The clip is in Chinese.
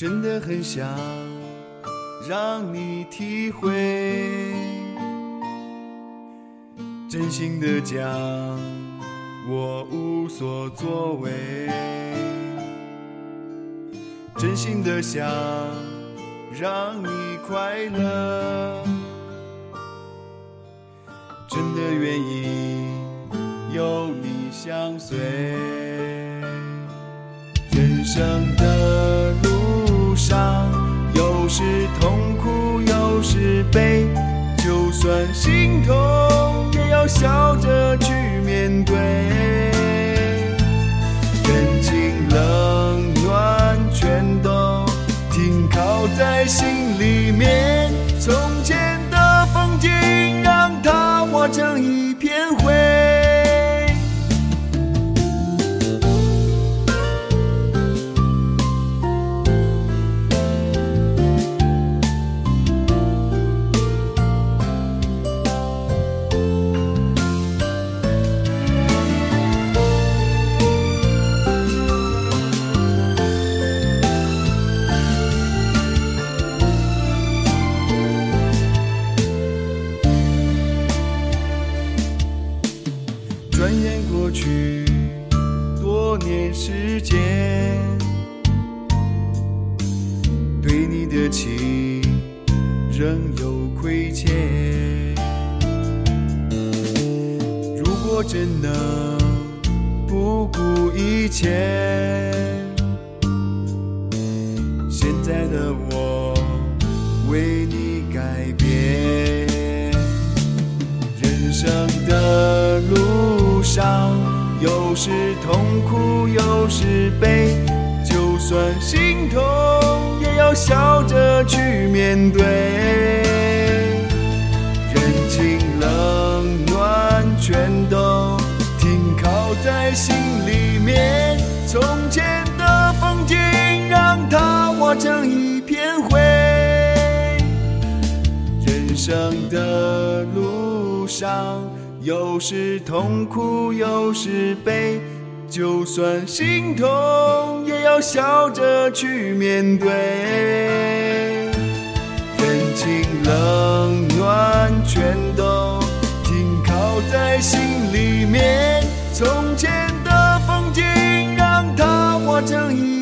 真的很想让你体会，真心的讲，我无所作为，真心的想让你快乐，真的愿意有你相随，痛也要笑着去面对。人情冷转眼过去多年时间，对你的情仍有亏欠。如果真能不顾一切，路上，有时痛苦，有时悲，就算心痛，也要笑着去面对。人情冷暖全都停靠在心里面，从前的风景让它化成一片灰。人生的路上，有时痛苦，有时悲，就算心痛，也要笑着去面对。人情冷暖全都停靠在心里面，从前的风景让它化成一